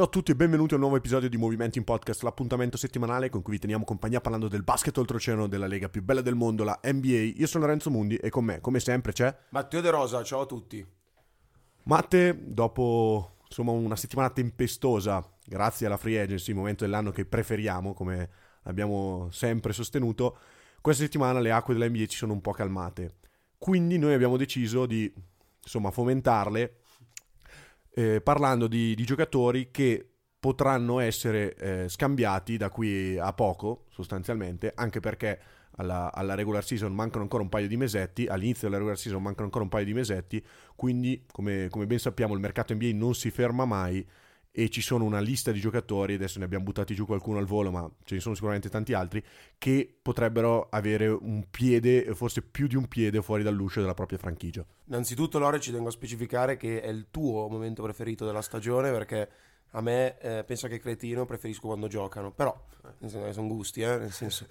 Ciao a tutti e benvenuti a un nuovo episodio di Movimenti in Podcast, l'appuntamento settimanale con cui vi teniamo compagnia parlando del basket oltreoceano della lega più bella del mondo, la NBA. Io sono Lorenzo Mundi e con me, come sempre, c'è Matteo De Rosa, ciao a tutti. Matte. Dopo insomma una settimana tempestosa, grazie alla free agency, momento dell'anno che preferiamo, come abbiamo sempre sostenuto, questa settimana le acque della NBA ci sono un po' calmate. Quindi noi abbiamo deciso di insomma fomentarle eh, parlando di, di, giocatori che potranno essere eh, scambiati da qui a poco, sostanzialmente, anche perché alla, alla, regular season mancano ancora un paio di mesetti, all'inizio della regular season mancano ancora un paio di mesetti, quindi come, come ben sappiamo il mercato NBA non si ferma mai e ci sono una lista di giocatori, adesso ne abbiamo buttati giù qualcuno al volo, ma ce ne sono sicuramente tanti altri, che potrebbero avere un piede, forse più di un piede fuori dall'uscio della propria franchigia. Innanzitutto Lore ci tengo a specificare che è il tuo momento preferito della stagione perché a me eh, pensa che cretino preferisco quando giocano, però eh, sono gusti, eh, nel senso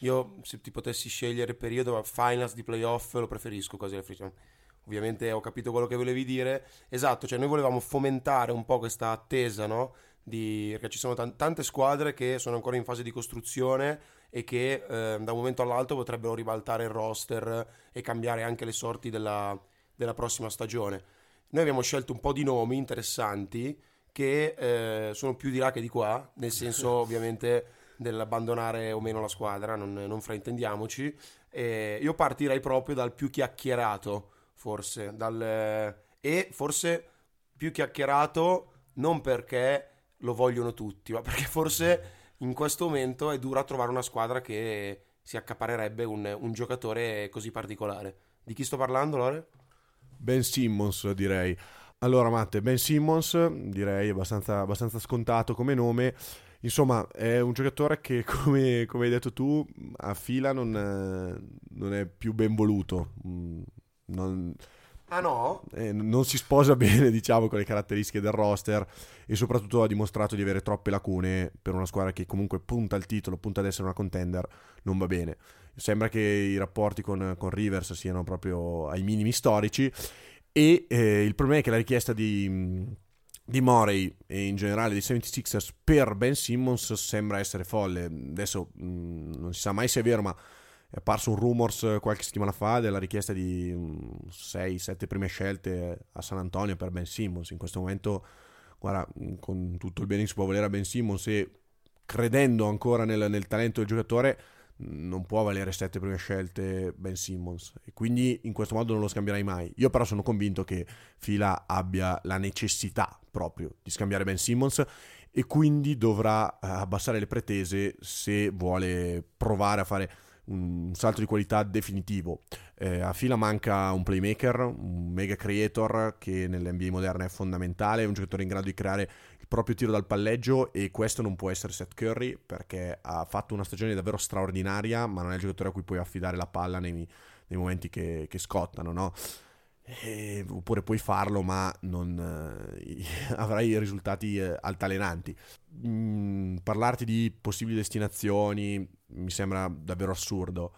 io se ti potessi scegliere il periodo finals di playoff lo preferisco quasi alla free ovviamente ho capito quello che volevi dire. Esatto, cioè noi volevamo fomentare un po' questa attesa, no? Di, perché ci sono t- tante squadre che sono ancora in fase di costruzione e che eh, da un momento all'altro potrebbero ribaltare il roster e cambiare anche le sorti della, della prossima stagione. Noi abbiamo scelto un po' di nomi interessanti che eh, sono più di là che di qua, nel senso ovviamente dell'abbandonare o meno la squadra, non, non fraintendiamoci. E io partirei proprio dal più chiacchierato forse, dal, e forse più chiacchierato non perché lo vogliono tutti, ma perché forse in questo momento è dura trovare una squadra che si accaparerebbe un, un giocatore così particolare. Di chi sto parlando, Lore? Ben Simmons, direi. Allora, Matte, Ben Simmons, direi abbastanza, abbastanza scontato come nome. Insomma, è un giocatore che, come, come hai detto tu, a fila non, non è più ben voluto. Non, ah no? Eh, non si sposa bene, diciamo, con le caratteristiche del roster e soprattutto ha dimostrato di avere troppe lacune per una squadra che comunque punta al titolo, punta ad essere una contender, non va bene. Sembra che i rapporti con, con Rivers siano proprio ai minimi storici e eh, il problema è che la richiesta di, di Morey e in generale dei 76ers per Ben Simmons sembra essere folle. Adesso mh, mm, non si sa mai se è vero, ma è apparso un rumors qualche settimana fa della richiesta di 6-7 prime scelte a San Antonio per Ben Simmons. In questo momento, guarda, con tutto il bene che si può volere a Ben Simmons e credendo ancora nel, nel talento del giocatore, non può valere 7 prime scelte Ben Simmons e quindi in questo modo non lo scambierai mai. Io però sono convinto che Fila abbia la necessità proprio di scambiare Ben Simmons e quindi dovrà eh, abbassare le pretese se vuole provare a fare un salto di qualità definitivo. Eh, a fila manca un playmaker, un mega creator che nell'NBA moderna è fondamentale, un giocatore in grado di creare il proprio tiro dal palleggio e questo non può essere Seth Curry perché ha fatto una stagione davvero straordinaria, ma non è il giocatore a cui puoi affidare la palla nei, nei momenti che, che scottano, no? Eh, oppure puoi farlo, ma non eh, avrai risultati eh, altalenanti. Mm, parlarti di possibili destinazioni mi sembra davvero assurdo.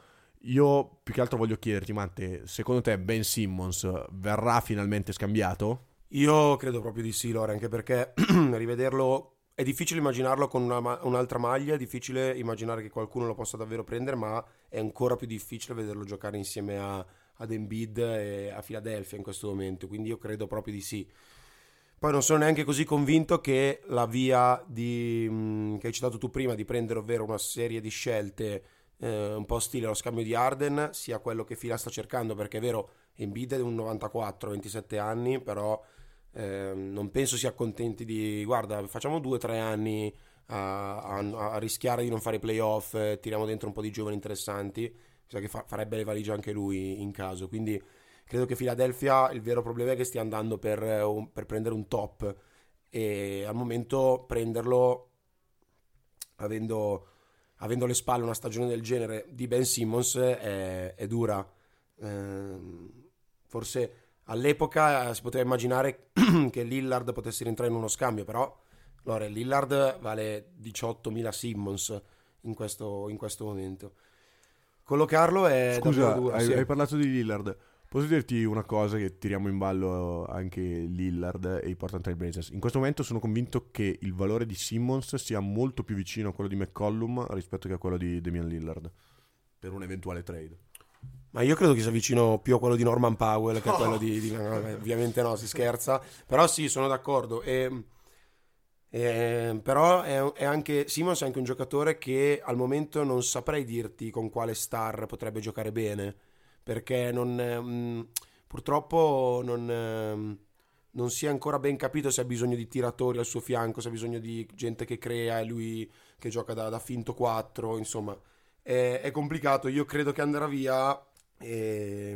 Io più che altro voglio chiederti, Matte, secondo te Ben Simmons verrà finalmente scambiato? Io credo proprio di sì, Lore, anche perché rivederlo è difficile immaginarlo con una, un'altra maglia, è difficile immaginare che qualcuno lo possa davvero prendere, ma è ancora più difficile vederlo giocare insieme a, ad Embiid e a Philadelphia in questo momento, quindi io credo proprio di sì. Poi non sono neanche così convinto che la via di, mh, che hai citato tu prima di prendere ovvero una serie di scelte eh, un po' stile lo scambio di Arden sia quello che Fila sta cercando perché è vero Embiid è un 94, 27 anni però eh, non penso si accontenti di guarda facciamo due o tre anni a, a, a, rischiare di non fare i playoff eh, tiriamo dentro un po' di giovani interessanti sa che fa, farebbe le valigie anche lui in caso. Quindi credo che Philadelphia il vero problema è che stia andando per, uh, per prendere un top e al momento prenderlo avendo, avendo alle spalle una stagione del genere di Ben Simmons è, è dura. Eh, forse all'epoca si poteva immaginare che Lillard potesse rientrare in uno scambio, però allora, Lillard vale 18.000 Simmons in questo, in questo momento. Collocarlo è Scusa, dura, hai, sì. hai parlato di Lillard Posso dirti una cosa che tiriamo in ballo anche Lillard e i Portland Trail Blazers. In questo momento sono convinto che il valore di Simmons sia molto più vicino a quello di McCollum rispetto che a quello di Damian Lillard per un eventuale trade. Ma io credo che sia vicino più a quello di Norman Powell che a quello di, di no, ovviamente no, si scherza, però sì, sono d'accordo. E, e, però è, è, anche Simmons è anche un giocatore che al momento non saprei dirti con quale star potrebbe giocare bene perché non, mh, mm, purtroppo non, mh, non, si è ancora ben capito se ha bisogno di tiratori al suo fianco, se ha bisogno di gente che crea e lui che gioca da, da finto 4, insomma è, è, complicato, io credo che andrà via e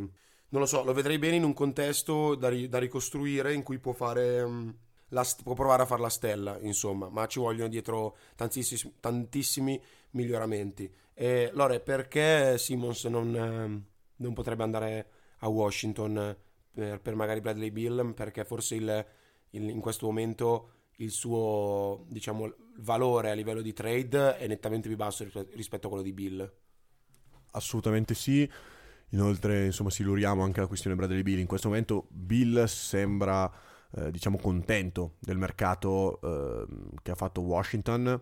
non lo so, lo vedrei bene in un contesto da, ri, da ricostruire in cui può fare... Mh, mm, la, può provare a fare la stella, insomma, ma ci vogliono dietro tantissimi, tantissimi miglioramenti. E Lore, perché Simmons non, non potrebbe andare a Washington per, per magari Bradley Bill perché forse il, il, in questo momento il suo diciamo, valore a livello di trade è nettamente più basso rispetto a quello di Bill. Assolutamente sì. Inoltre, insomma, si luriamo anche la questione Bradley Bill. In questo momento Bill sembra, eh, diciamo, contento del mercato eh, che ha fatto Washington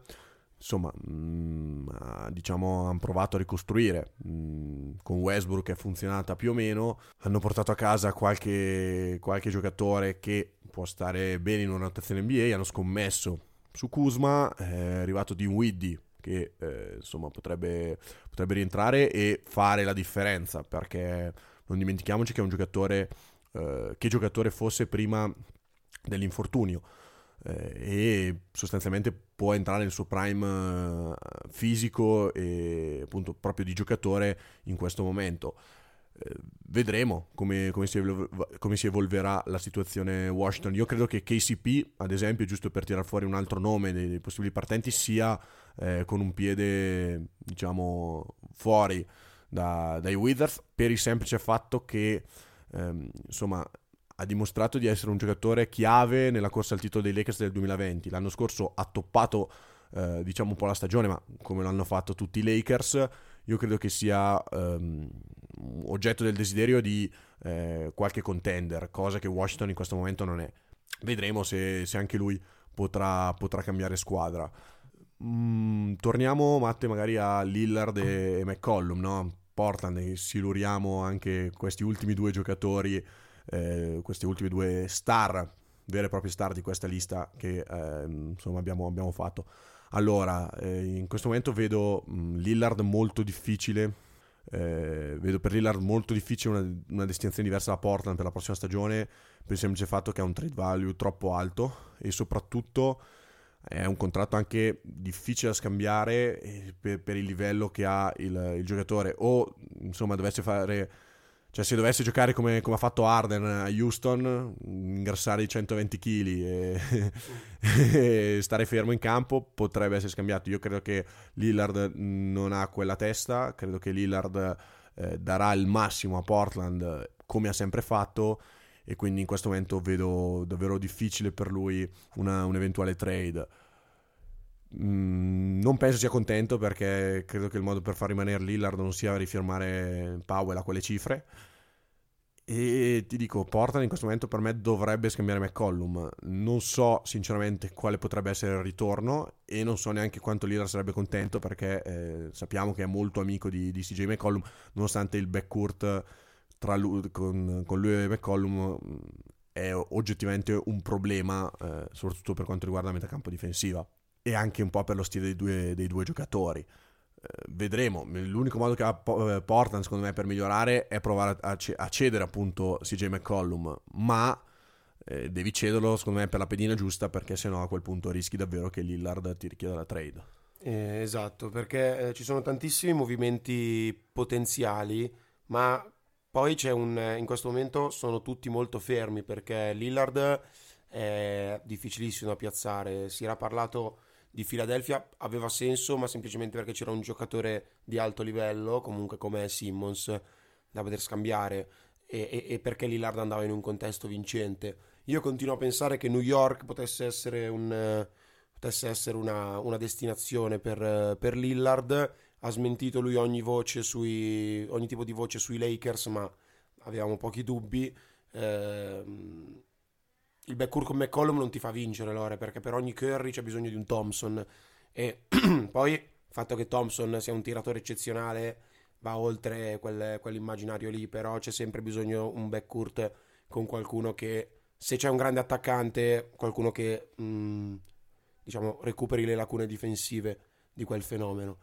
insomma, mh, mm, diciamo, hanno provato a ricostruire. Mh, mm, con Westbrook è funzionata più o meno. Hanno portato a casa qualche, qualche giocatore che può stare bene in una rotazione NBA. Hanno scommesso su Kuzma. È arrivato Dean Widdy che eh, insomma potrebbe, potrebbe rientrare e fare la differenza perché non dimentichiamoci che è un giocatore eh, che giocatore fosse prima dell'infortunio eh, e sostanzialmente può entrare nel suo prime eh, fisico e appunto proprio di giocatore in questo momento. Eh, vedremo come, come, si evol- come, si evolverà la situazione Washington. Io credo che KCP, ad esempio, giusto per tirare fuori un altro nome dei, dei possibili partenti, sia eh, con un piede, diciamo, fuori da, dai Withers per il semplice fatto che, ehm, insomma, ha dimostrato di essere un giocatore chiave nella corsa al titolo dei Lakers del 2020. L'anno scorso ha toppato eh, diciamo un po' la stagione, ma come l'hanno fatto tutti i Lakers, io credo che sia ehm, oggetto del desiderio di eh, qualche contender, cosa che Washington in questo momento non è. Vedremo se, se anche lui potrà, potrà cambiare squadra. Mm, torniamo, Matte, magari a Lillard e, McCollum, no? Portland, siluriamo anche questi ultimi due giocatori eh, queste ultime due star, vere e proprie star di questa lista che eh, insomma abbiamo, abbiamo, fatto. Allora, eh, in questo momento vedo mh, Lillard molto difficile. Eh, vedo per Lillard molto difficile una, una, destinazione diversa da Portland per la prossima stagione per il semplice fatto che ha un trade value troppo alto e soprattutto è un contratto anche difficile da scambiare eh, per, per il livello che ha il, il giocatore o insomma dovesse fare cioè, se dovesse giocare come, come ha fatto Arden a Houston, ingrassare i 120 kg e, e, stare fermo in campo, potrebbe essere scambiato. Io credo che Lillard non ha quella testa, credo che Lillard eh, darà il massimo a Portland come ha sempre fatto e quindi in questo momento vedo davvero difficile per lui una, un eventuale trade. Mm, non penso sia contento perché credo che il modo per far rimanere Lillard non sia rifirmare Powell a quelle cifre. E ti dico, Portland in questo momento per me dovrebbe scambiare McCollum. Non so sinceramente quale potrebbe essere il ritorno e non so neanche quanto Lillard sarebbe contento perché eh, sappiamo che è molto amico di, di CJ McCollum, nonostante il backcourt lui, con, con lui e McCollum mm, è oggettivamente un problema, eh, soprattutto per quanto riguarda la metacampo difensiva e anche un po' per lo stile dei due, dei due giocatori. Eh, vedremo. L'unico modo che ha eh, Portland, secondo me, per migliorare è provare a, cedere appunto CJ McCollum, ma eh, devi cederlo, secondo me, per la pedina giusta, perché sennò a quel punto rischi davvero che Lillard ti richieda la trade. Eh, esatto, perché eh, ci sono tantissimi movimenti potenziali, ma poi c'è un... in questo momento sono tutti molto fermi, perché Lillard è difficilissimo da piazzare. Si era parlato di Philadelphia aveva senso, ma semplicemente perché c'era un giocatore di alto livello, comunque come Simmons, da poter scambiare e, e, e, perché Lillard andava in un contesto vincente. Io continuo a pensare che New York potesse essere, un, potesse essere una, una, destinazione per, per, Lillard. Ha smentito lui ogni voce sui, ogni tipo di voce sui Lakers, ma avevamo pochi dubbi. Ehm, il backcourt con McCollum non ti fa vincere Lore perché per ogni Curry c'è bisogno di un Thompson. E poi il fatto che Thompson sia un tiratore eccezionale va oltre quel, quell'immaginario lì però c'è sempre bisogno un backcourt con qualcuno che se c'è un grande attaccante qualcuno che mh, mm, diciamo recuperi le lacune difensive di quel fenomeno.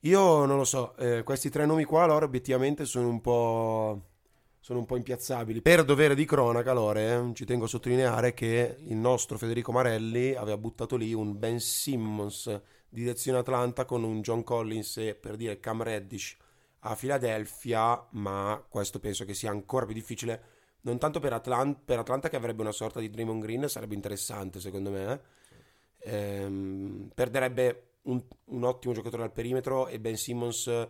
Io non lo so eh, questi tre nomi qua allora obiettivamente sono un po' sono un po' impiazzabili. Per dovere di cronaca, Lore, eh, ci tengo a sottolineare che il nostro Federico Marelli aveva buttato lì un Ben Simmons direzione Atlanta con un John Collins e per dire Cam Reddish a Filadelfia, ma questo penso che sia ancora più difficile. Non tanto per, Atlant- per Atlanta che avrebbe una sorta di Draymond Green, sarebbe interessante secondo me. Eh. Ehm, perderebbe un, un, ottimo giocatore al perimetro e Ben Simmons,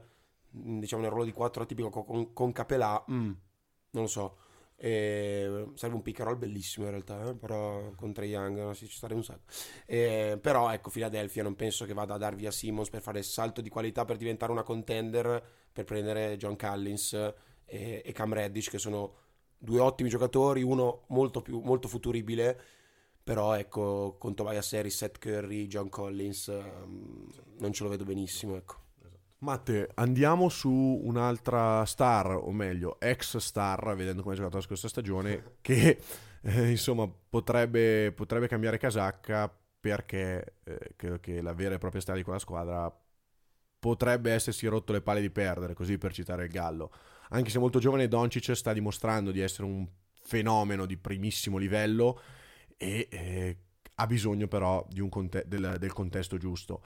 diciamo nel ruolo di 4 atipico con, con Capelà. Mm non lo so. E serve un pick and roll bellissimo in realtà, eh? però con Trey Young no? sì, ci starebbe un sacco. E, però ecco, Philadelphia non penso che vada a dar via Simmons per fare il salto di qualità per diventare una contender, per prendere John Collins e, e Cam Reddish, che sono due ottimi giocatori, uno molto, più, molto futuribile. Però ecco, con Tobias Harris, Seth Curry, John Collins, um, non ce lo vedo benissimo, ecco. Matte, andiamo su un'altra star, o meglio, ex star, vedendo come ha giocato la scorsa stagione, che eh, insomma potrebbe, potrebbe, cambiare casacca perché eh, credo che la vera e propria star di quella squadra potrebbe essersi rotto le palle di perdere, così per citare il Gallo. Anche se molto giovane, Doncic sta dimostrando di essere un fenomeno di primissimo livello e eh, ha bisogno però un conte- del, del contesto giusto.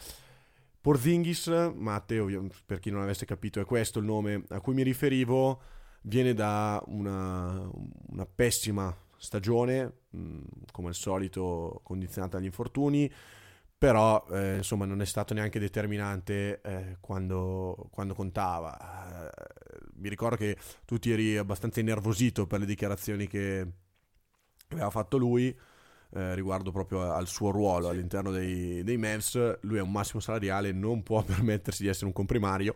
Porzingis, Matteo, per chi non avesse capito, è questo il nome a cui mi riferivo, viene da una, una pessima stagione, come al solito condizionata dagli infortuni, però eh, insomma non è stato neanche determinante eh, quando, quando, contava. Eh, mi ricordo che tu ti eri abbastanza innervosito per le dichiarazioni che aveva fatto lui eh, riguardo proprio al suo ruolo sì. all'interno dei, dei Mavs. Lui ha un massimo salariale, non può permettersi di essere un comprimario.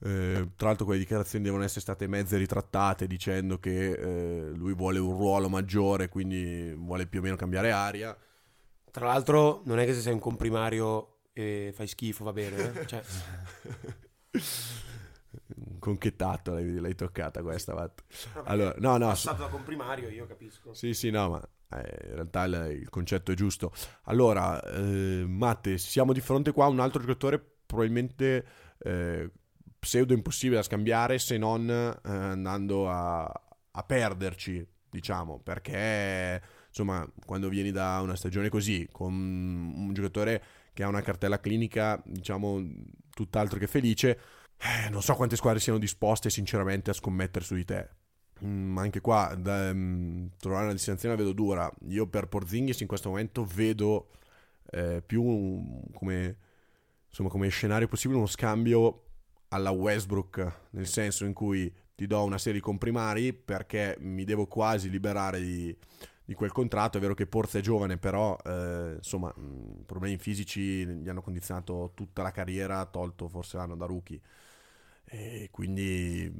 Eh, tra l'altro quelle dichiarazioni devono essere state mezze ritrattate dicendo che eh, lui vuole un ruolo maggiore, quindi vuole più o meno cambiare aria. Tra l'altro non è che se sei un comprimario e fai schifo va bene, eh? cioè... conchettato l'hai, l'hai toccata questa. Allora, no, no, passato da comprimario io capisco. Sì, sì, no, ma eh, in realtà il, il, concetto è giusto. Allora, eh, Matte, siamo di fronte qua a un altro giocatore probabilmente eh, pseudo impossibile da scambiare se non eh, andando a, a, perderci, diciamo, perché insomma, quando vieni da una stagione così, con un giocatore che ha una cartella clinica, diciamo, tutt'altro che felice, eh, non so quante squadre siano disposte sinceramente a scommettere su di te Mm, anche qua da, um, trovare una destinazione la vedo dura. Io per Porzingis in questo momento vedo eh, più un, come, insomma, come scenario possibile uno scambio alla Westbrook, nel senso in cui ti do una serie di comprimari perché mi devo quasi liberare di, di quel contratto. È vero che Porza è giovane, però eh, insomma, mm, problemi fisici gli hanno condizionato tutta la carriera, tolto forse l'anno da rookie. E quindi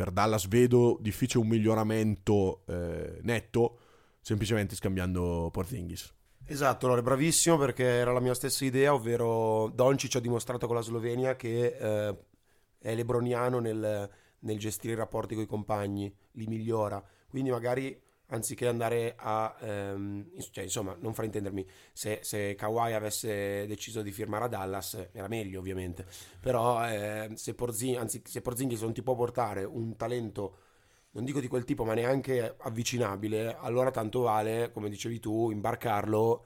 per Dallas vedo difficile un miglioramento eh, netto semplicemente scambiando Porzingis. Esatto, allora bravissimo perché era la mia stessa idea, ovvero Doncic ha dimostrato con la Slovenia che eh, è lebroniano nel, nel, gestire i rapporti con i compagni, li migliora, quindi magari anziché andare a... Ehm, cioè, insomma, non fraintendermi, se, se Kawhi avesse deciso di firmare a Dallas era meglio ovviamente, però eh, se, Porzing, anzi, se Porzingis non ti può portare un talento, non dico di quel tipo, ma neanche avvicinabile, allora tanto vale, come dicevi tu, imbarcarlo,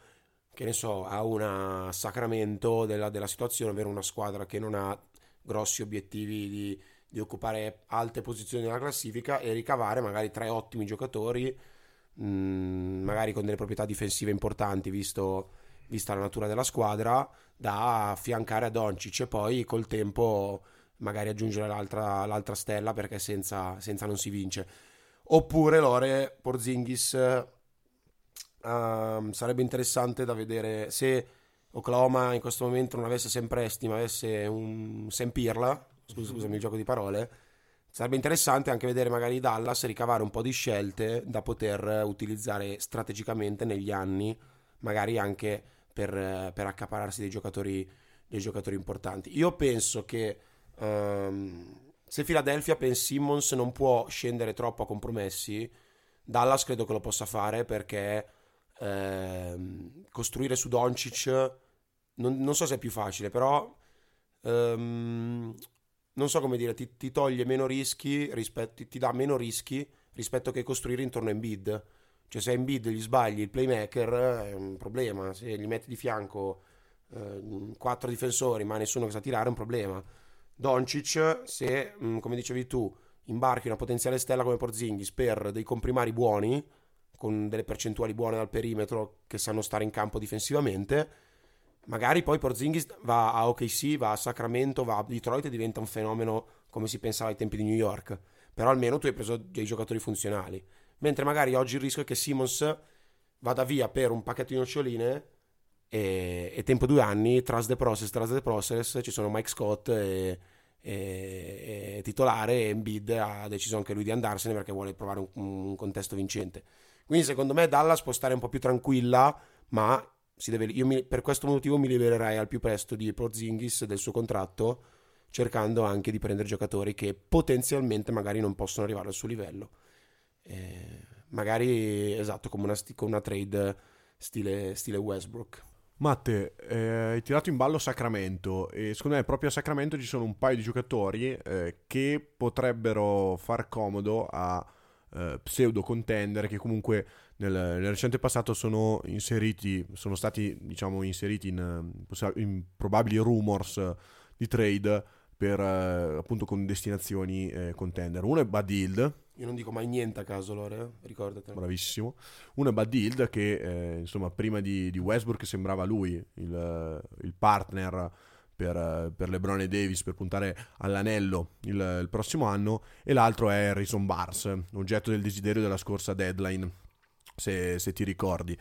che ne so, a un Sacramento della, della situazione, avere una squadra che non ha grossi obiettivi di, di occupare alte posizioni nella classifica e ricavare magari tre ottimi giocatori mm, magari con delle proprietà difensive importanti, visto, vista la natura della squadra, da affiancare a Doncic e poi col tempo magari aggiungere l'altra, l'altra stella perché senza, senza, non si vince. Oppure Lore Porzingis uh, sarebbe interessante da vedere se Oklahoma in questo momento non avesse sempre Presti ma avesse un Sempirla, scusami il gioco di parole, sarebbe interessante anche vedere magari Dallas ricavare un po' di scelte da poter utilizzare strategicamente negli anni, magari anche per, per accapararsi dei giocatori, dei giocatori importanti. Io penso che um, se Philadelphia Ben Simmons non può scendere troppo a compromessi, Dallas credo che lo possa fare perché ehm, costruire su Doncic non, non, so se è più facile, però ehm, non so come dire, ti, ti toglie meno rischi, rispetto, ti dà meno rischi rispetto che costruire intorno a Embiid. Cioè se a Embiid gli sbagli il playmaker è un problema, se gli metti di fianco eh, quattro difensori ma nessuno che sa tirare è un problema. Doncic, se mm, come dicevi tu, imbarchi una potenziale stella come Porzingis per dei comprimari buoni, con delle percentuali buone dal perimetro che sanno stare in campo difensivamente, magari poi Porzingis va a OKC, va a Sacramento, va a Detroit e diventa un fenomeno come si pensava ai tempi di New York. Però almeno tu hai preso dei giocatori funzionali. Mentre magari oggi il rischio è che Simmons vada via per un pacchetto di noccioline e, e tempo due anni, trust the process, trust the process, ci sono Mike Scott e, e, e titolare e Embiid ha deciso anche lui di andarsene perché vuole provare un, un contesto vincente. Quindi secondo me Dallas può stare un po' più tranquilla, ma deve, mi, per questo motivo mi libererei al più presto di Porzingis del suo contratto, cercando anche di prendere giocatori che potenzialmente magari non possono arrivare al suo livello. Eh, magari, esatto, come una, con una trade stile, stile Westbrook. Matte, eh, hai tirato in ballo Sacramento e secondo me proprio a Sacramento ci sono un paio di giocatori eh, che potrebbero far comodo a eh, pseudo contender che comunque nel, nel, recente passato sono inseriti, sono stati diciamo inseriti in, in probabili rumors di trade per eh, appunto con destinazioni eh, contender. Uno è Bad Hill. Io non dico mai niente a caso, Lore, eh? ricordate. Bravissimo. Uno è Bad Hill che eh, insomma prima di, di, Westbrook sembrava lui il, il partner per, per, LeBron e Davis per puntare all'anello il, il prossimo anno e l'altro è Harrison Bars, oggetto del desiderio della scorsa deadline, se, se ti ricordi.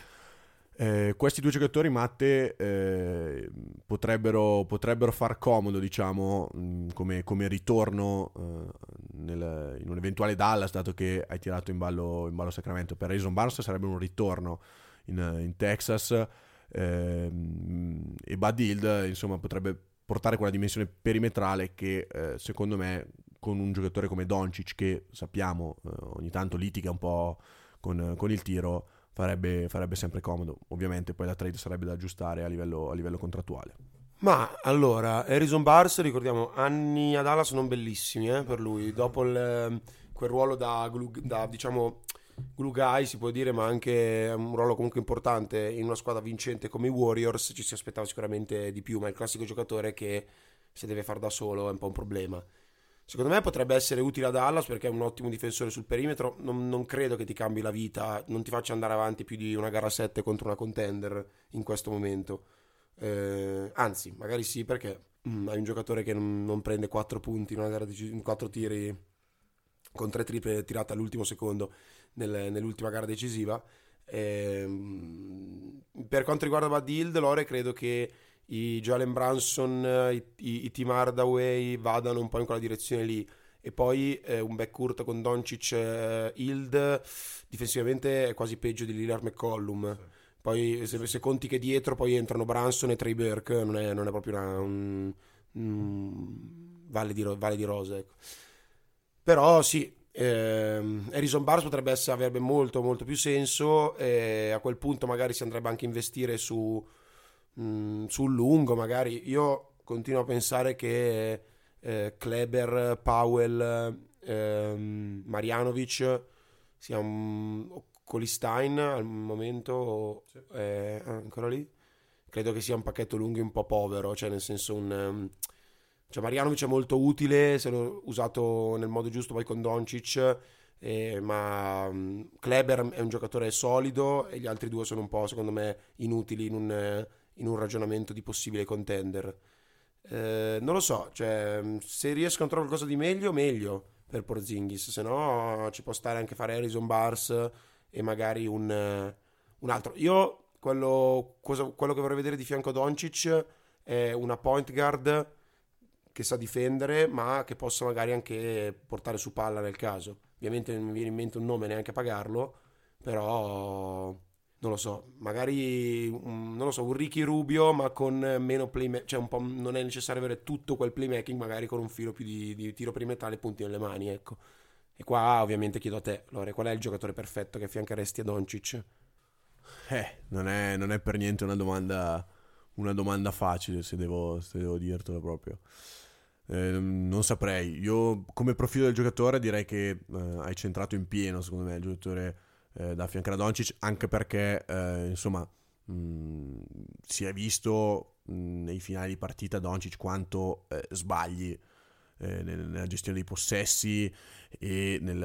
Eh, questi due giocatori, Matte, eh, potrebbero, potrebbero, far comodo, diciamo, mh, come, come, ritorno eh, nel, in un eventuale Dallas, dato che hai tirato in ballo, in ballo Sacramento. Per Jason Barnes sarebbe un ritorno in, in Texas ehm, e Bud Hill, insomma, potrebbe portare quella dimensione perimetrale che, eh, secondo me, con un giocatore come Doncic, che sappiamo eh, ogni tanto litiga un po' con, con il tiro, farebbe, farebbe, sempre comodo. Ovviamente poi la trade sarebbe da aggiustare a livello, a livello contrattuale. Ma allora, Harrison Bars, ricordiamo, anni ad Dallas non bellissimi eh, per lui. Dopo il, ehm, quel ruolo da, da, diciamo, glue guy, si può dire, ma anche un ruolo comunque importante in una squadra vincente come i Warriors, ci si aspettava sicuramente di più, ma è il classico giocatore che se deve fare da solo è un po' un problema. Secondo me potrebbe essere utile a Dallas perché è un ottimo difensore sul perimetro. Non, non, credo che ti cambi la vita, non ti faccia andare avanti più di una gara 7 contro una contender in questo momento. Eh, anzi, magari sì, perché mm, hai un giocatore che non, non, prende 4 punti in una gara di 4 tiri con 3 triple tirate all'ultimo secondo nel, nell'ultima gara decisiva. Eh, per quanto riguarda Bad Hill, Lore, credo che i Jalen Branson, i, i, i Team Hardaway vadano un po' in quella direzione lì. E poi eh, un backcourt con Doncic eh, Hild, difensivamente è quasi peggio di Lillard McCollum. Sì. Poi se, se, conti che dietro poi entrano Branson e Trey Burke, non è, non è proprio una, un, un valle, di, valle, di, rose. Ecco. Però sì, eh, Harrison Barnes potrebbe essere, avrebbe molto molto più senso e a quel punto magari si andrebbe anche a investire su mh, sul lungo magari. Io continuo a pensare che eh, Kleber, Powell, eh, Marianovic sia un... Colistein al momento sì. è ancora lì credo che sia un pacchetto lungo un po' povero cioè nel senso un um, cioè Marianovic è molto utile se l'ho usato nel modo giusto poi con Doncic eh, ma um, Kleber è un giocatore solido e gli altri due sono un po' secondo me inutili in un in un ragionamento di possibile contender. Eh, non lo so, cioè, se riescono a trovare qualcosa di meglio, meglio per Porzingis, se no ci può stare anche fare Harrison Bars e magari un, un altro. Io quello, cosa, quello, che vorrei vedere di fianco a Doncic è una point guard che sa difendere, ma che possa magari anche portare su palla nel caso. Ovviamente non mi viene in mente un nome neanche a pagarlo, però non lo so, magari un, non lo so, un Ricky Rubio, ma con meno playmaking, cioè un po' non è necessario avere tutto quel playmaking, magari con un filo più di, di tiro perimetrale e punti nelle mani, ecco. E qua ovviamente chiedo a te, Lore, qual è il giocatore perfetto che affiancheresti a Doncic? Eh, non è, non è per niente una domanda, una domanda facile, se devo, se devo dirtelo proprio. Eh, non saprei. Io, come profilo del giocatore, direi che eh, hai centrato in pieno, secondo me, il giocatore eh, da affiancare a Doncic, anche perché, eh, insomma, mh, si è visto mh, nei finali di partita Doncic quanto eh, sbagli eh, nella gestione dei possessi e nel,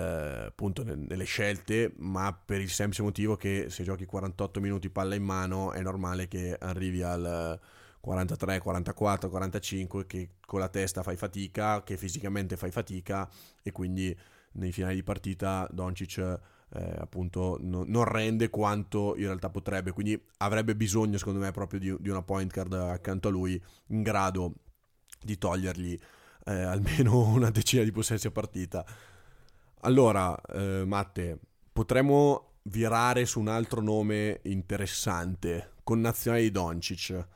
appunto nelle scelte, ma per il semplice motivo che se giochi 48 minuti palla in mano è normale che arrivi al 43, 44, 45 che con la testa fai fatica, che fisicamente fai fatica e quindi nei finali di partita Doncic eh, appunto no, non rende quanto in realtà potrebbe, quindi avrebbe bisogno secondo me proprio di, di una point guard accanto a lui in grado di togliergli eh, almeno una decina di possessi a partita. Allora, eh, Matte, potremmo virare su un altro nome interessante, con nazionale di Doncic,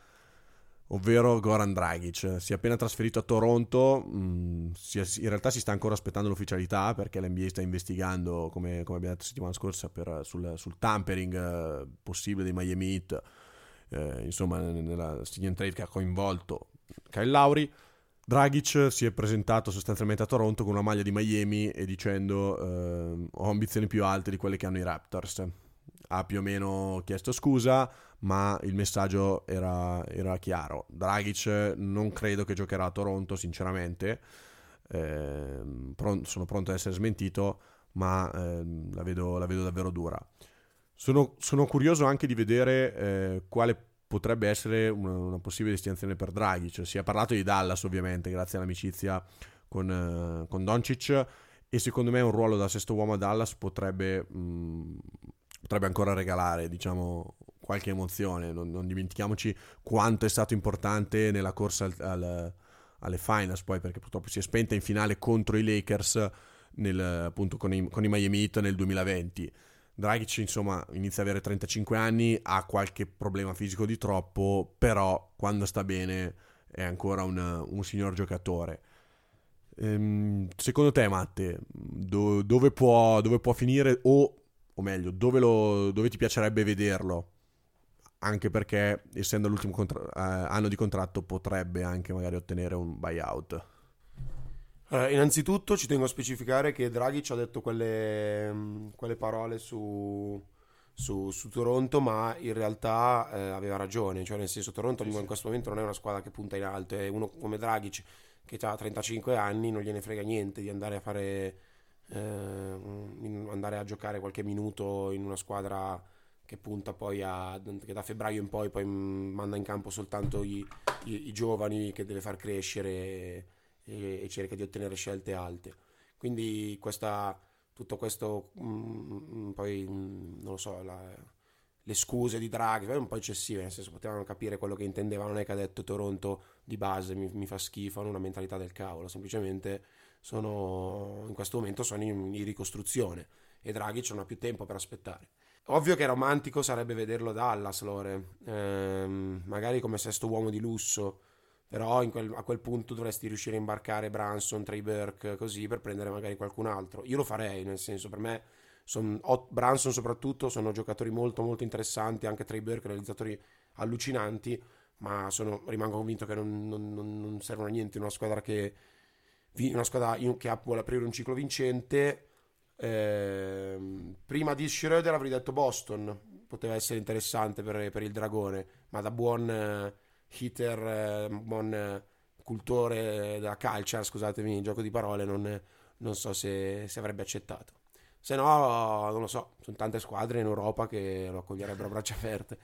ovvero Goran Dragic. Si è appena trasferito a Toronto, mm, in realtà si sta ancora aspettando l'ufficialità perché l'NBA sta investigando, come, come abbiamo detto settimana scorsa, per, sul, sul, tampering eh, possibile dei Miami Heat, eh, insomma nella sign trade che ha coinvolto Kyle Lowry. Dragic si è presentato sostanzialmente a Toronto con una maglia di Miami e dicendo eh, ho ambizioni più alte di quelle che hanno i Raptors. Ha più o meno chiesto scusa, ma il messaggio era, era chiaro. Dragic non credo che giocherà a Toronto, sinceramente. Eh, pron- sono pronto ad essere smentito, ma eh, la, vedo, la, vedo, davvero dura. Sono, sono curioso anche di vedere eh, quale potrebbe essere una, una, possibile destinazione per Draghi. Cioè, si è parlato di Dallas, ovviamente, grazie all'amicizia con, uh, con Doncic. E secondo me un ruolo da sesto uomo a Dallas potrebbe, mh, mm, potrebbe ancora regalare, diciamo, qualche emozione. Non, non, dimentichiamoci quanto è stato importante nella corsa al, al, alle finals, poi perché purtroppo si è spenta in finale contro i Lakers nel, appunto con i, con i Miami Heat nel 2020 Dragic insomma inizia ad avere 35 anni, ha qualche problema fisico di troppo, però quando sta bene è ancora un, un signor giocatore. Ehm, secondo te Matte, do, dove, può, dove, può, finire o, o meglio, dove, lo, dove, ti piacerebbe vederlo? Anche perché essendo l'ultimo contra- eh, anno di contratto potrebbe anche magari ottenere un buyout. Uh, innanzitutto ci tengo a specificare che Draghi ci ha detto quelle, mm, quelle parole su, su, su, Toronto, ma in realtà eh, aveva ragione, cioè nel senso Toronto sì, in questo momento non è una squadra che punta in alto, è uno come Draghi che ha 35 anni, non gliene frega niente di andare a fare eh, andare a giocare qualche minuto in una squadra che punta poi a che da febbraio in poi poi manda in campo soltanto i, i, i giovani che deve far crescere e, e cerca di ottenere scelte alte. Quindi questa, tutto questo, mh, mm, mm, poi mh, mm, non lo so, la, le scuse di Draghi erano un po' eccessive, nel senso potevano capire quello che intendeva, non è che ha detto Toronto di base mi, mi fa schifo, hanno una mentalità del cavolo, semplicemente sono, in questo momento sono in, in ricostruzione e Draghi non ha più tempo per aspettare. Ovvio che romantico sarebbe vederlo Dallas, Lore, ehm, magari come sesto uomo di lusso, però quel, a quel punto dovresti riuscire a imbarcare Branson, Trey Burke, così per prendere magari qualcun altro. Io lo farei, nel senso, per me son, Branson soprattutto sono giocatori molto molto interessanti, anche Trey Burke realizzatori allucinanti, ma sono, rimango convinto che non, non, non servono a niente una squadra che, una squadra che vuole aprire un ciclo vincente. Eh, prima di Schroeder avrei detto Boston, poteva essere interessante per, per il Dragone, ma da buon... Eh, hitter, eh, buon eh, cultore della calcia, scusatemi gioco di parole, non, non so se, se, avrebbe accettato. Se no, non lo so, sono tante squadre in Europa che lo accoglierebbero a braccia aperte.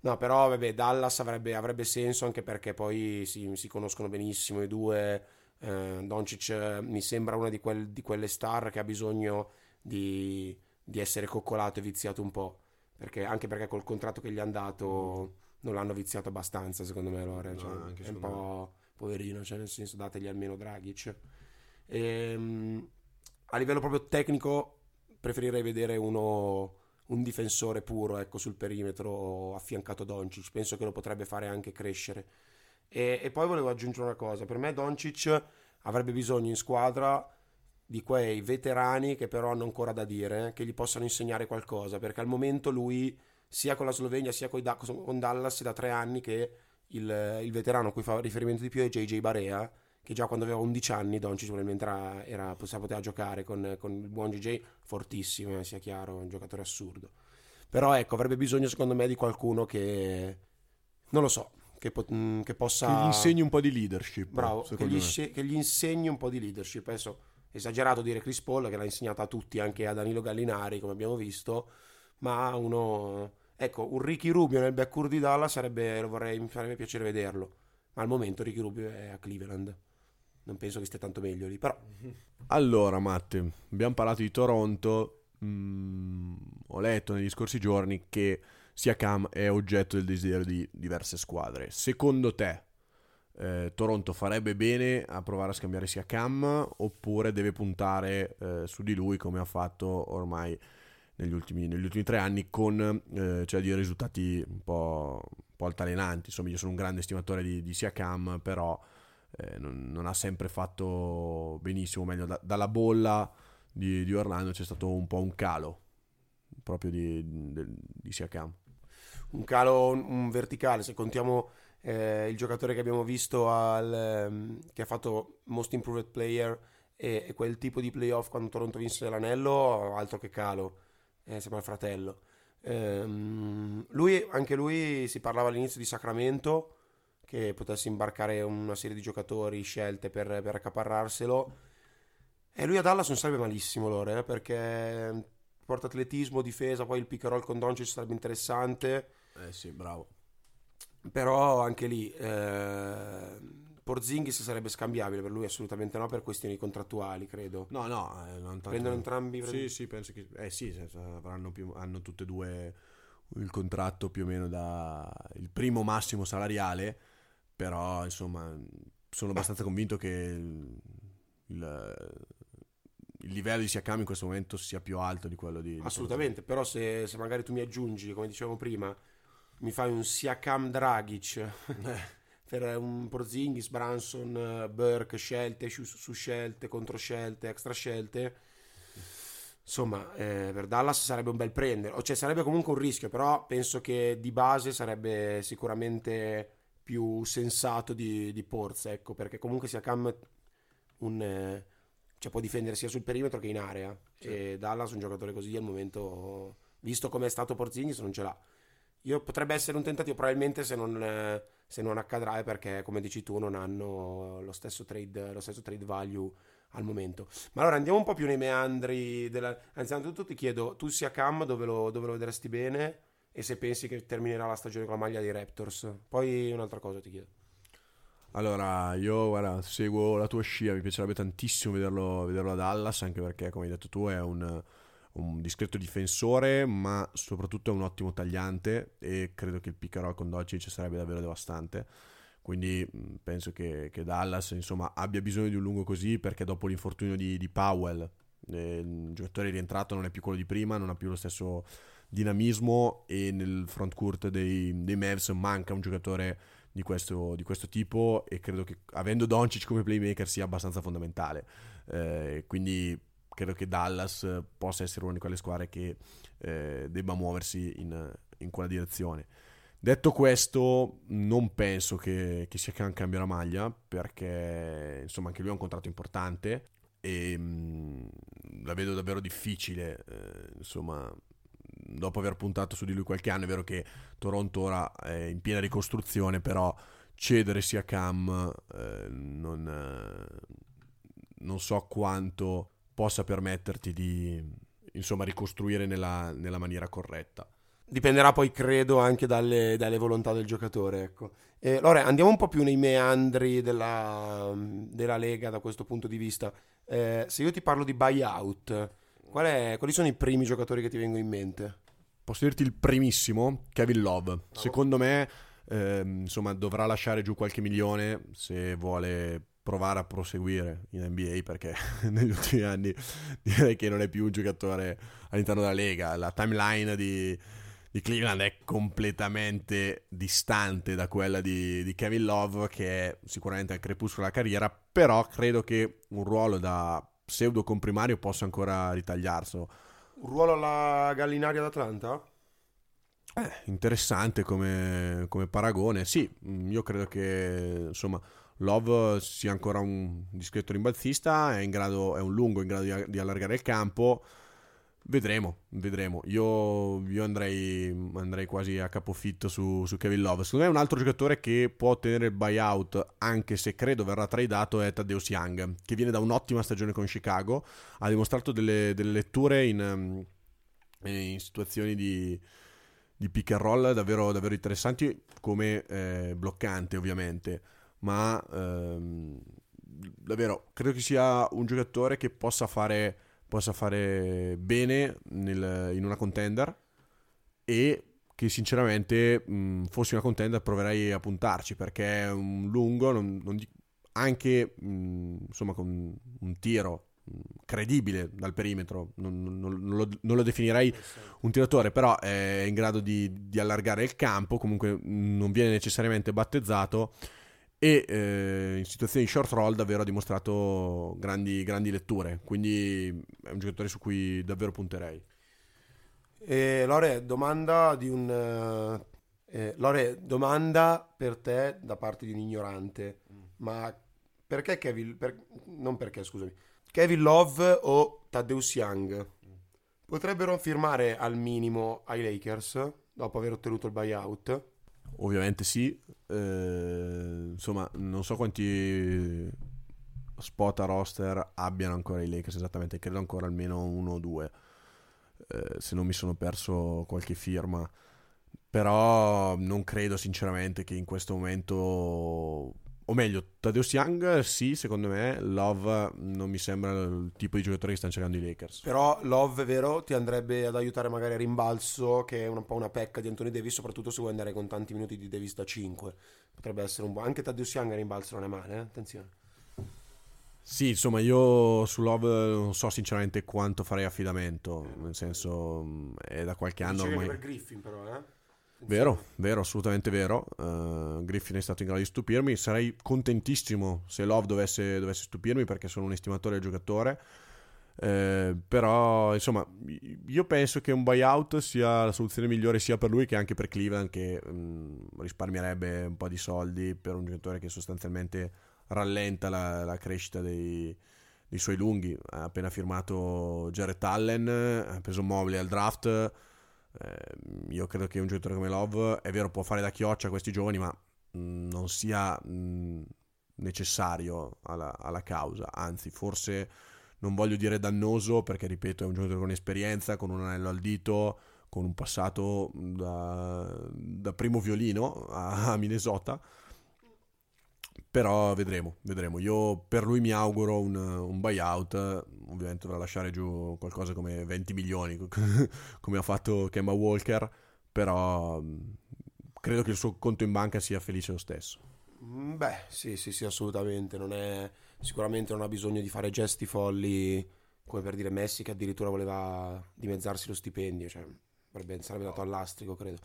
No, però vabbè, Dallas avrebbe, avrebbe senso anche perché poi si, si conoscono benissimo i due. Eh, Doncic mi sembra una di, quel, di, quelle star che ha bisogno di, di essere coccolato e viziato un po'. Perché, anche perché col contratto che gli hanno dato non l'hanno viziato abbastanza, secondo me. Allora, cioè, no, è un po', poverino, cioè nel senso dategli almeno Dragic. Ehm, a livello proprio tecnico preferirei vedere uno, un difensore puro ecco, sul perimetro affiancato a Doncic, penso che lo potrebbe fare anche crescere. E, e poi volevo aggiungere una cosa, per me Doncic avrebbe bisogno in squadra di quei veterani che però hanno ancora da dire, che gli possano insegnare qualcosa, perché al momento lui, sia con la Slovenia sia con, Dallas, da tre anni che il, il, veterano a cui fa riferimento di più è JJ Barea, che già quando aveva 11 anni Doncic probabilmente era, era, poteva giocare con, con, il buon JJ, fortissimo, eh, sia chiaro, un giocatore assurdo. Però ecco, avrebbe bisogno secondo me di qualcuno che, non lo so, che, po- mm, che possa... Che gli insegni un po' di leadership. Bravo, che gli, che gli, insegni un po' di leadership. Adesso esagerato dire Chris Paul che l'ha insegnata a tutti, anche a Danilo Gallinari, come abbiamo visto, ma uno... Ecco, un Ricky Rubio nel backcourt di Dallas sarebbe, lo vorrei, mi farebbe piacere vederlo. Ma al momento Ricky Rubio è a Cleveland. Non penso che stia tanto meglio lì, però... Allora, Matte, abbiamo parlato di Toronto. Mm, ho letto negli scorsi giorni che sia Cam è oggetto del desiderio di diverse squadre. Secondo te, eh, Toronto farebbe bene a provare a scambiare sia Cam oppure deve puntare eh, su di lui come ha fatto ormai negli ultimi, negli ultimi tre anni con eh, cioè di risultati un po', un po', altalenanti. Insomma, io sono un grande stimatore di, di Siakam, però eh, non, non, ha sempre fatto benissimo. Meglio, da, dalla bolla di, di, Orlando c'è stato un po' un calo proprio di, di, di Siakam. Un calo un verticale, se contiamo eh, il giocatore che abbiamo visto al, um, che ha fatto Most Improved Player e, e, quel tipo di playoff quando Toronto vinse l'anello, altro che calo, eh, sembra il fratello. Um, lui, anche lui si parlava all'inizio di Sacramento che potesse imbarcare una serie di giocatori scelte per, per accaparrarselo. E lui a Dallas non sarebbe malissimo, Lore, eh, perché porta atletismo, difesa, poi il pick and roll con Doncic sarebbe interessante. Eh sì, bravo. Però anche lì eh, Porzingis sarebbe scambiabile per lui assolutamente no per questioni contrattuali credo. No no eh, non tanto... prendono entrambi sì sì penso che eh sì avranno più, hanno tutte e due il contratto più o meno da il primo massimo salariale però insomma sono abbastanza convinto che il, il, il livello di Siakam in questo momento sia più alto di quello di, di assolutamente però se, se magari tu mi aggiungi come dicevamo prima mi fai un Siakam Dragic eh. per un Porzingis, Branson, Burke, scelte su, su scelte, contro scelte, extra scelte. Insomma, eh, per Dallas sarebbe un bel prendere, cioè sarebbe comunque un rischio, però penso che di base sarebbe sicuramente più sensato di, di Porz, ecco, perché comunque Siakam un, eh, cioè può difendere sia sul perimetro che in area, sì. e Dallas un giocatore così al momento, visto come è stato Porzingis, non ce l'ha. Io potrebbe essere un tentativo, probabilmente se non, se non, accadrà è perché, come dici tu, non hanno lo stesso, trade, lo stesso trade value al momento. Ma allora andiamo un po' più nei meandri della... Anzi, innanzitutto ti chiedo, tu sia Cam dove lo, dove lo vedresti bene e se pensi che terminerà la stagione con la maglia dei Raptors. Poi un'altra cosa ti chiedo. Allora, io guarda, seguo la tua scia, mi piacerebbe tantissimo vederlo, vederlo a Dallas, anche perché, come hai detto tu, è un un discreto difensore, ma soprattutto è un ottimo tagliante e credo che il roll con Doncic sarebbe davvero devastante. Quindi penso che, che, Dallas insomma, abbia bisogno di un lungo così perché dopo l'infortunio di, di Powell eh, il giocatore rientrato non è più quello di prima, non ha più lo stesso dinamismo e nel front court dei, dei Mavs manca un giocatore di questo, di questo, tipo e credo che avendo Doncic come playmaker sia abbastanza fondamentale. Eh, quindi credo che Dallas eh, possa essere una di quelle squadre che eh, debba muoversi in, in, quella direzione. Detto questo, non penso che, che sia cambia la maglia, perché insomma anche lui ha un contratto importante e mh, mm, la vedo davvero difficile, eh, insomma, dopo aver puntato su di lui qualche anno, è vero che Toronto ora è in piena ricostruzione, però cedere sia Cam eh, non, eh, non so quanto possa permetterti di insomma ricostruire nella, nella maniera corretta. Dipenderà poi, credo, anche dalle, dalle volontà del giocatore. Ecco. Eh, Lore, andiamo un po' più nei meandri della, della Lega da questo punto di vista. Eh, se io ti parlo di buyout, qual è, quali sono i primi giocatori che ti vengono in mente? Posso dirti il primissimo, Kevin Love. Oh. Secondo me eh, insomma dovrà lasciare giù qualche milione se vuole provare a proseguire in NBA perché negli ultimi anni direi che non è più un giocatore all'interno della Lega. La timeline di, di Cleveland è completamente distante da quella di, di, Kevin Love che è sicuramente al crepuscolo della carriera, però credo che un ruolo da pseudo comprimario possa ancora ritagliarselo. Un ruolo alla Gallinaria d'Atlanta? Eh, interessante come, come, paragone. Sì, io credo che insomma Love sia ancora un discreto rimbalzista, è, grado, è un lungo in grado di, di, allargare il campo. Vedremo, vedremo. Io, io andrei, andrei, quasi a capofitto su, su, Kevin Love. Secondo me un altro giocatore che può ottenere il buyout, anche se credo verrà tradato, è Taddeus Young, che viene da un'ottima stagione con Chicago. Ha dimostrato delle, delle letture in, in situazioni di di pick and roll davvero, davvero interessanti come eh, bloccante ovviamente ma ehm, davvero credo che sia un giocatore che possa fare, possa fare bene nel, in una contender e che sinceramente mh, fossi una contender proverei a puntarci perché è un lungo non, non, anche mh, insomma con un tiro credibile dal perimetro, non, non, non, lo, non, lo, definirei un tiratore, però è in grado di, di, allargare il campo, comunque non viene necessariamente battezzato e eh, in situazioni di short roll davvero ha dimostrato grandi, grandi letture, quindi è un giocatore su cui davvero punterei. E Lore, domanda di un... Eh, eh Lore, domanda per te da parte di un ignorante, mm. ma perché Kevin... Per, non perché, scusami Kevin Love o Taddeus Young potrebbero firmare al minimo ai Lakers dopo aver ottenuto il buyout? Ovviamente sì, eh, insomma non so quanti spot a roster abbiano ancora i Lakers esattamente, credo ancora almeno uno o due, eh, se non mi sono perso qualche firma, però non credo sinceramente che in questo momento o meglio, Tadeusz Young sì, secondo me, Love non mi sembra il tipo di giocatore che stanno cercando i Lakers. Però Love, vero, ti andrebbe ad aiutare magari a rimbalzo, che è un po' una pecca di Anthony Davis, soprattutto se vuoi andare con tanti minuti di Davis da 5. Potrebbe essere un buon... Anche Tadeusz Young a rimbalzo non è male, eh? attenzione. Sì, insomma, io su Love non so sinceramente quanto farei affidamento, nel senso è da qualche anno ormai... per Griffin però, eh? Vero, vero, assolutamente vero. Uh, Griffin è stato in grado di stupirmi. Sarei contentissimo se Love dovesse, dovesse stupirmi perché sono un estimatore del giocatore. Uh, però, insomma, io penso che un buyout sia la soluzione migliore sia per lui che anche per Cleveland, che um, risparmierebbe un po' di soldi per un giocatore che sostanzialmente rallenta la, la crescita dei, dei, suoi lunghi. Ha appena firmato Jared Allen, ha preso Mobley al draft eh, io credo che un giocatore come Love, è vero, può fare da chioccia a questi giovani, ma mh, mm, non sia mh, mm, necessario alla, alla, causa. Anzi, forse non voglio dire dannoso, perché ripeto, è un giocatore con esperienza, con un anello al dito, con un passato da, da primo violino a, a Minnesota però vedremo, vedremo. Io per lui mi auguro un, un buyout, ovviamente dovrà lasciare giù qualcosa come 20 milioni, come ha fatto Kemba Walker, però mm, credo che il suo conto in banca sia felice lo stesso. Mm, beh, sì, sì, sì, assolutamente. Non è, sicuramente non ha bisogno di fare gesti folli come per dire Messi che addirittura voleva dimezzarsi lo stipendio, cioè sarebbe andato all'astrico, credo.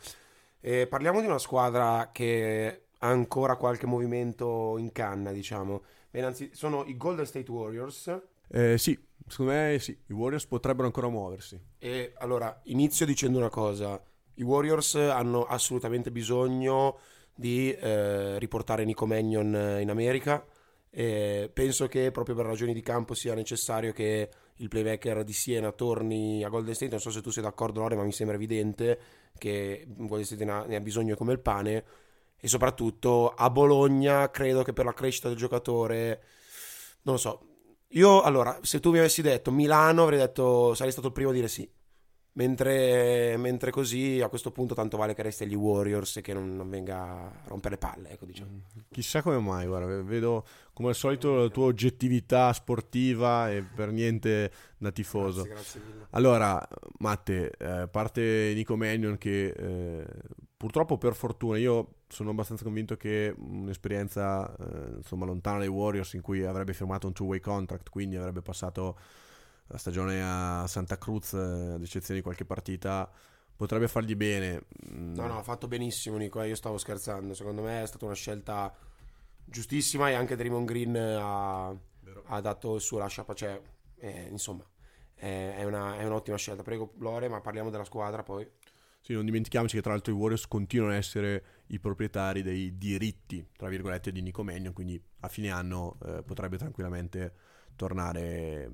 E parliamo di una squadra che ancora qualche movimento in canna, diciamo. Beh, sono i Golden State Warriors. Eh, sì, secondo me sì, i Warriors potrebbero ancora muoversi. E allora, inizio dicendo una cosa. I Warriors hanno assolutamente bisogno di eh, riportare Nico Mannion in America. E penso che proprio per ragioni di campo sia necessario che il playmaker di Siena torni a Golden State. Non so se tu sei d'accordo, Lore, ma mi sembra evidente che Golden State ne ha bisogno come il pane e soprattutto a Bologna credo che per la crescita del giocatore non lo so. Io allora se tu mi avessi detto Milano avrei detto sarei stato il primo a dire sì. Mentre, mentre così a questo punto tanto vale che resti agli Warriors e che non, non venga a rompere le palle ecco diciamo. Mm, chissà come mai guarda vedo come al solito la tua oggettività sportiva e per niente da tifoso. Grazie, grazie allora Matte a eh, parte Nico Mannion che eh, purtroppo per fortuna io sono abbastanza convinto che un'esperienza eh, insomma lontana dai Warriors in cui avrebbe firmato un two-way contract, quindi avrebbe passato la stagione a Santa Cruz, eh, ad eccezione di qualche partita, potrebbe fargli bene. No, no, ha fatto benissimo Nico, eh, io stavo scherzando, secondo me è stata una scelta giustissima e anche Draymond Green ha, ha dato il suo lascia, cioè, eh, insomma, è, una, è un'ottima scelta. Prego Lore, ma parliamo della squadra poi. Sì, non dimentichiamoci che tra l'altro i Warriors continuano ad essere i proprietari dei diritti, tra virgolette, di Nico Mannion, quindi a fine anno eh, potrebbe tranquillamente tornare,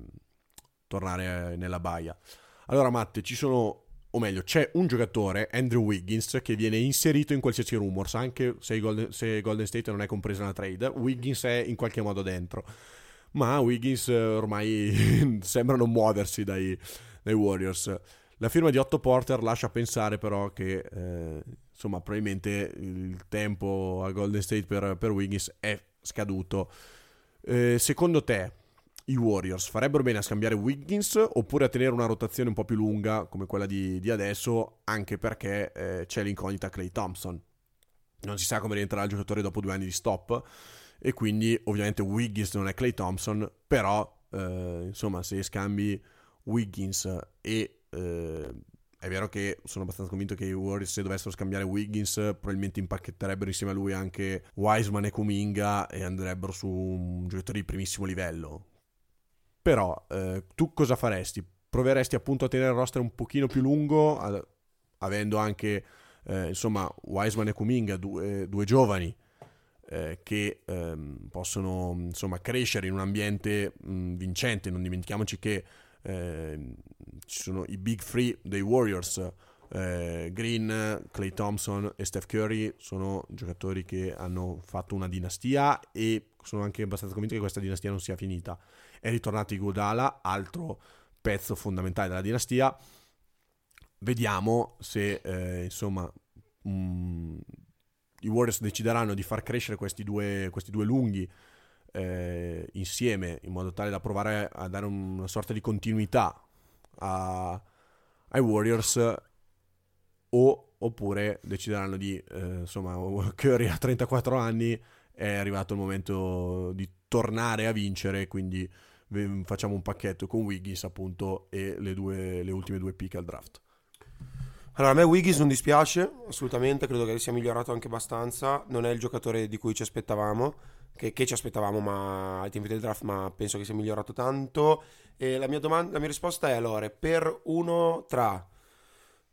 tornare nella baia. Allora Matte, ci sono, o meglio, c'è un giocatore, Andrew Wiggins, che viene inserito in qualsiasi rumors, anche se Golden, se Golden State non è compresa nella trade, Wiggins è in qualche modo dentro. Ma Wiggins eh, ormai sembra non muoversi dai, dai Warriors. La firma di Otto Porter lascia pensare però che eh, insomma probabilmente il tempo a Golden State per, per Wiggins è scaduto. Eh, secondo te i Warriors farebbero bene a scambiare Wiggins oppure a tenere una rotazione un po' più lunga come quella di, di adesso anche perché eh, c'è l'incognita Clay Thompson. Non si sa come rientrerà il giocatore dopo due anni di stop e quindi ovviamente Wiggins non è Clay Thompson però eh, insomma se scambi Wiggins e eh, è vero che sono abbastanza convinto che i Warriors se dovessero scambiare Wiggins probabilmente impacchetterebbero insieme a lui anche Wiseman e Kuminga e andrebbero su un giocatore di primissimo livello. Però eh, tu cosa faresti? Proveresti appunto a tenere il roster un pochino più lungo, ad, avendo anche eh, insomma Wiseman e Kuminga, due, due giovani eh, che ehm, possono insomma crescere in un ambiente mh, vincente. Non dimentichiamoci che eh, ci sono i big three dei Warriors, eh, Green, Clay Thompson e Steph Curry, sono giocatori che hanno fatto una dinastia e sono anche abbastanza convinto che questa dinastia non sia finita. È ritornato Iguodala, altro pezzo fondamentale della dinastia. Vediamo se eh, insomma mh, mm, i Warriors decideranno di far crescere questi due, questi due lunghi eh, insieme in modo tale da provare a dare una sorta di continuità a, ai Warriors o, oppure decideranno di eh, insomma Curry a 34 anni è arrivato il momento di tornare a vincere quindi facciamo un pacchetto con Wiggins appunto e le, due, le ultime due pick al draft. Allora, a me Wiggins non dispiace, assolutamente, credo che sia migliorato anche abbastanza, non è il giocatore di cui ci aspettavamo, che, che ci aspettavamo ma, ai tempi del draft, ma penso che sia migliorato tanto. E la mia, domanda, la mia risposta è, allora, per uno tra,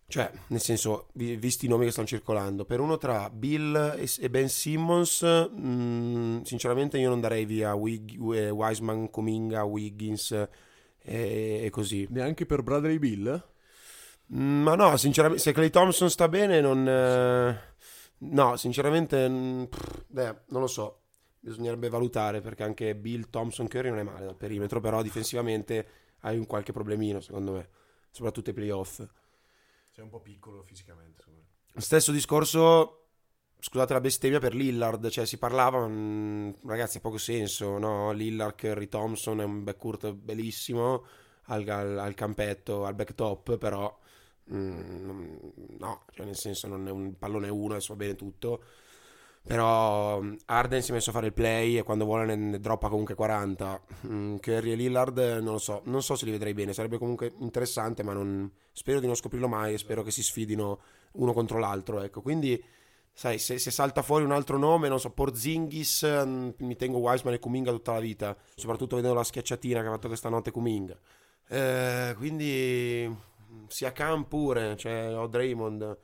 cioè, nel senso, visti i nomi che stanno circolando, per uno tra Bill e Ben Simmons, mh, mm, sinceramente io non darei via Wig, Wiseman, Cominga, Wiggins e, e così. Neanche per Bradley Bill? Mm, ma no, sinceramente, se Clay Thompson sta bene, non. Eh, no, sinceramente, mm, pff, beh, non lo so. Bisognerebbe valutare perché anche Bill Thompson Curry non è male dal perimetro, però difensivamente hai un qualche problemino, secondo me, soprattutto ai playoff. Sei un po' piccolo fisicamente, secondo me. Stesso discorso, scusate la bestemmia, per Lillard, cioè si parlava, mh, mm, ragazzi, ha poco senso, no? Lillard, Curry, Thompson è un backcourt bellissimo al, al, al campetto, al backtop, però Mm, no, cioè nel senso non è un pallone uno e va bene tutto. Però mm, Arden si è messo a fare il play e quando vuole ne, ne droppa comunque 40. Mm, Curry e Lillard non lo so, non so se li vedrei bene, sarebbe comunque interessante, ma non, spero di non scoprirlo mai e spero che si sfidino uno contro l'altro, ecco. Quindi, sai, se, se salta fuori un altro nome, non so, Porzingis, mm, mi tengo Wiseman e Kuminga tutta la vita, soprattutto vedendo la schiacciatina che ha fatto questa notte Kuminga. Eh, quindi sia Khan pure, cioè o Draymond.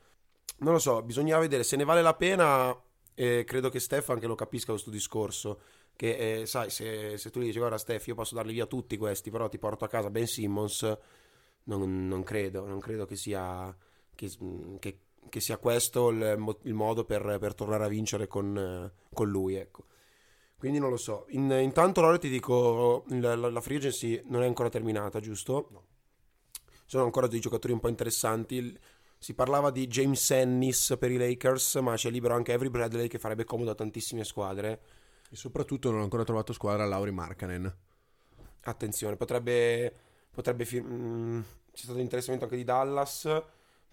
Non lo so, bisogna vedere se ne vale la pena. E credo che Steph anche lo capisca questo discorso. Che eh, sai, se, se, tu gli dici guarda Steph, io posso darli via tutti questi, però ti porto a casa Ben Simmons, non, non credo, non credo che sia, che, che, che sia questo il, il modo per, per, tornare a vincere con, con lui, ecco. Quindi non lo so. In, intanto, Lore, ti dico: la, la, la free agency non è ancora terminata, giusto? No sono ancora dei giocatori un po' interessanti. Si parlava di James Ennis per i Lakers, ma c'è libero anche Avery Bradley che farebbe comodo a tantissime squadre. E soprattutto non ho ancora trovato squadra Lauri Markkanen. Attenzione, potrebbe... potrebbe fir- mm, c'è stato interessamento anche di Dallas,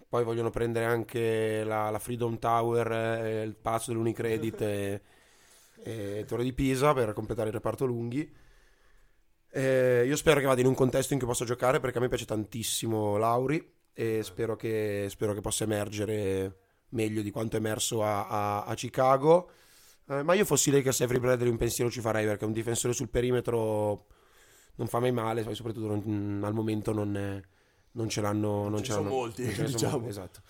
poi vogliono prendere anche la, la Freedom Tower, eh, il palazzo dell'Unicredit e, e Torre di Pisa per completare il reparto lunghi. Eh, io spero che vada in un contesto in cui possa giocare perché a me piace tantissimo Lauri e spero che, spero che possa emergere meglio di quanto è emerso a, a, a Chicago. Eh, ma io fossi lei che Avery Bradley un pensiero ci farei perché un difensore sul perimetro non fa mai male, soprattutto non, al momento non, non ce l'hanno. Non ce, ce sono molti, ce diciamo. molti, esatto.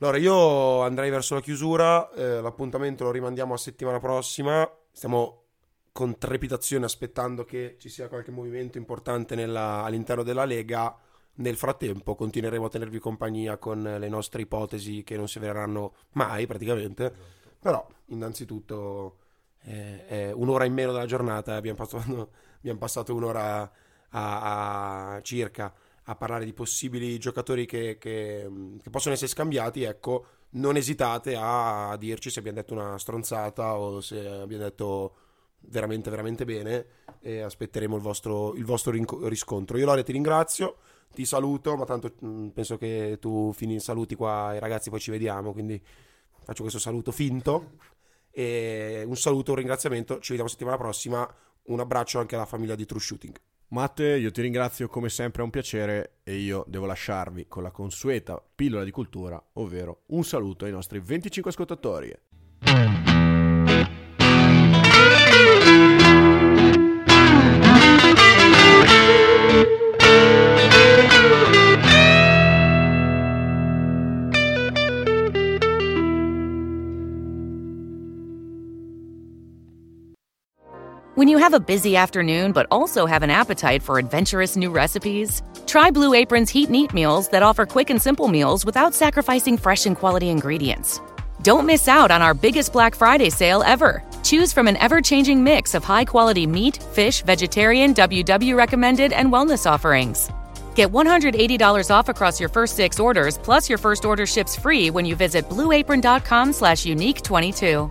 Allora, io andrei verso la chiusura. Eh, l'appuntamento lo rimandiamo a settimana prossima. Stiamo con trepidazione aspettando che ci sia qualche movimento importante nella, all'interno della Lega. Nel frattempo continueremo a tenervi compagnia con le nostre ipotesi che non si avvereranno mai praticamente. Però, innanzitutto, eh, è un'ora in meno della giornata. Abbiamo passato, abbiamo passato un'ora a, a circa a parlare di possibili giocatori che, che, che, possono essere scambiati, ecco, non esitate a dirci se abbiamo detto una stronzata o se abbiamo detto veramente, veramente bene e aspetteremo il vostro, il vostro riscontro. Io Lore ti ringrazio, ti saluto, ma tanto mh, penso che tu fini saluti qua i ragazzi, poi ci vediamo, quindi faccio questo saluto finto. E un saluto, un ringraziamento, ci vediamo settimana prossima, un abbraccio anche alla famiglia di True Shooting. Matte, io ti ringrazio come sempre, è un piacere e io devo lasciarvi con la consueta pillola di cultura, ovvero un saluto ai nostri 25 ascoltatori. When you have a busy afternoon but also have an appetite for adventurous new recipes, try Blue Apron's Heat and Eat meals that offer quick and simple meals without sacrificing fresh and quality ingredients. Don't miss out on our biggest Black Friday sale ever. Choose from an ever changing mix of high quality meat, fish, vegetarian, WW recommended, and wellness offerings. Get $180 off across your first six orders, plus your first order ships free when you visit blueapron.com slash unique 22.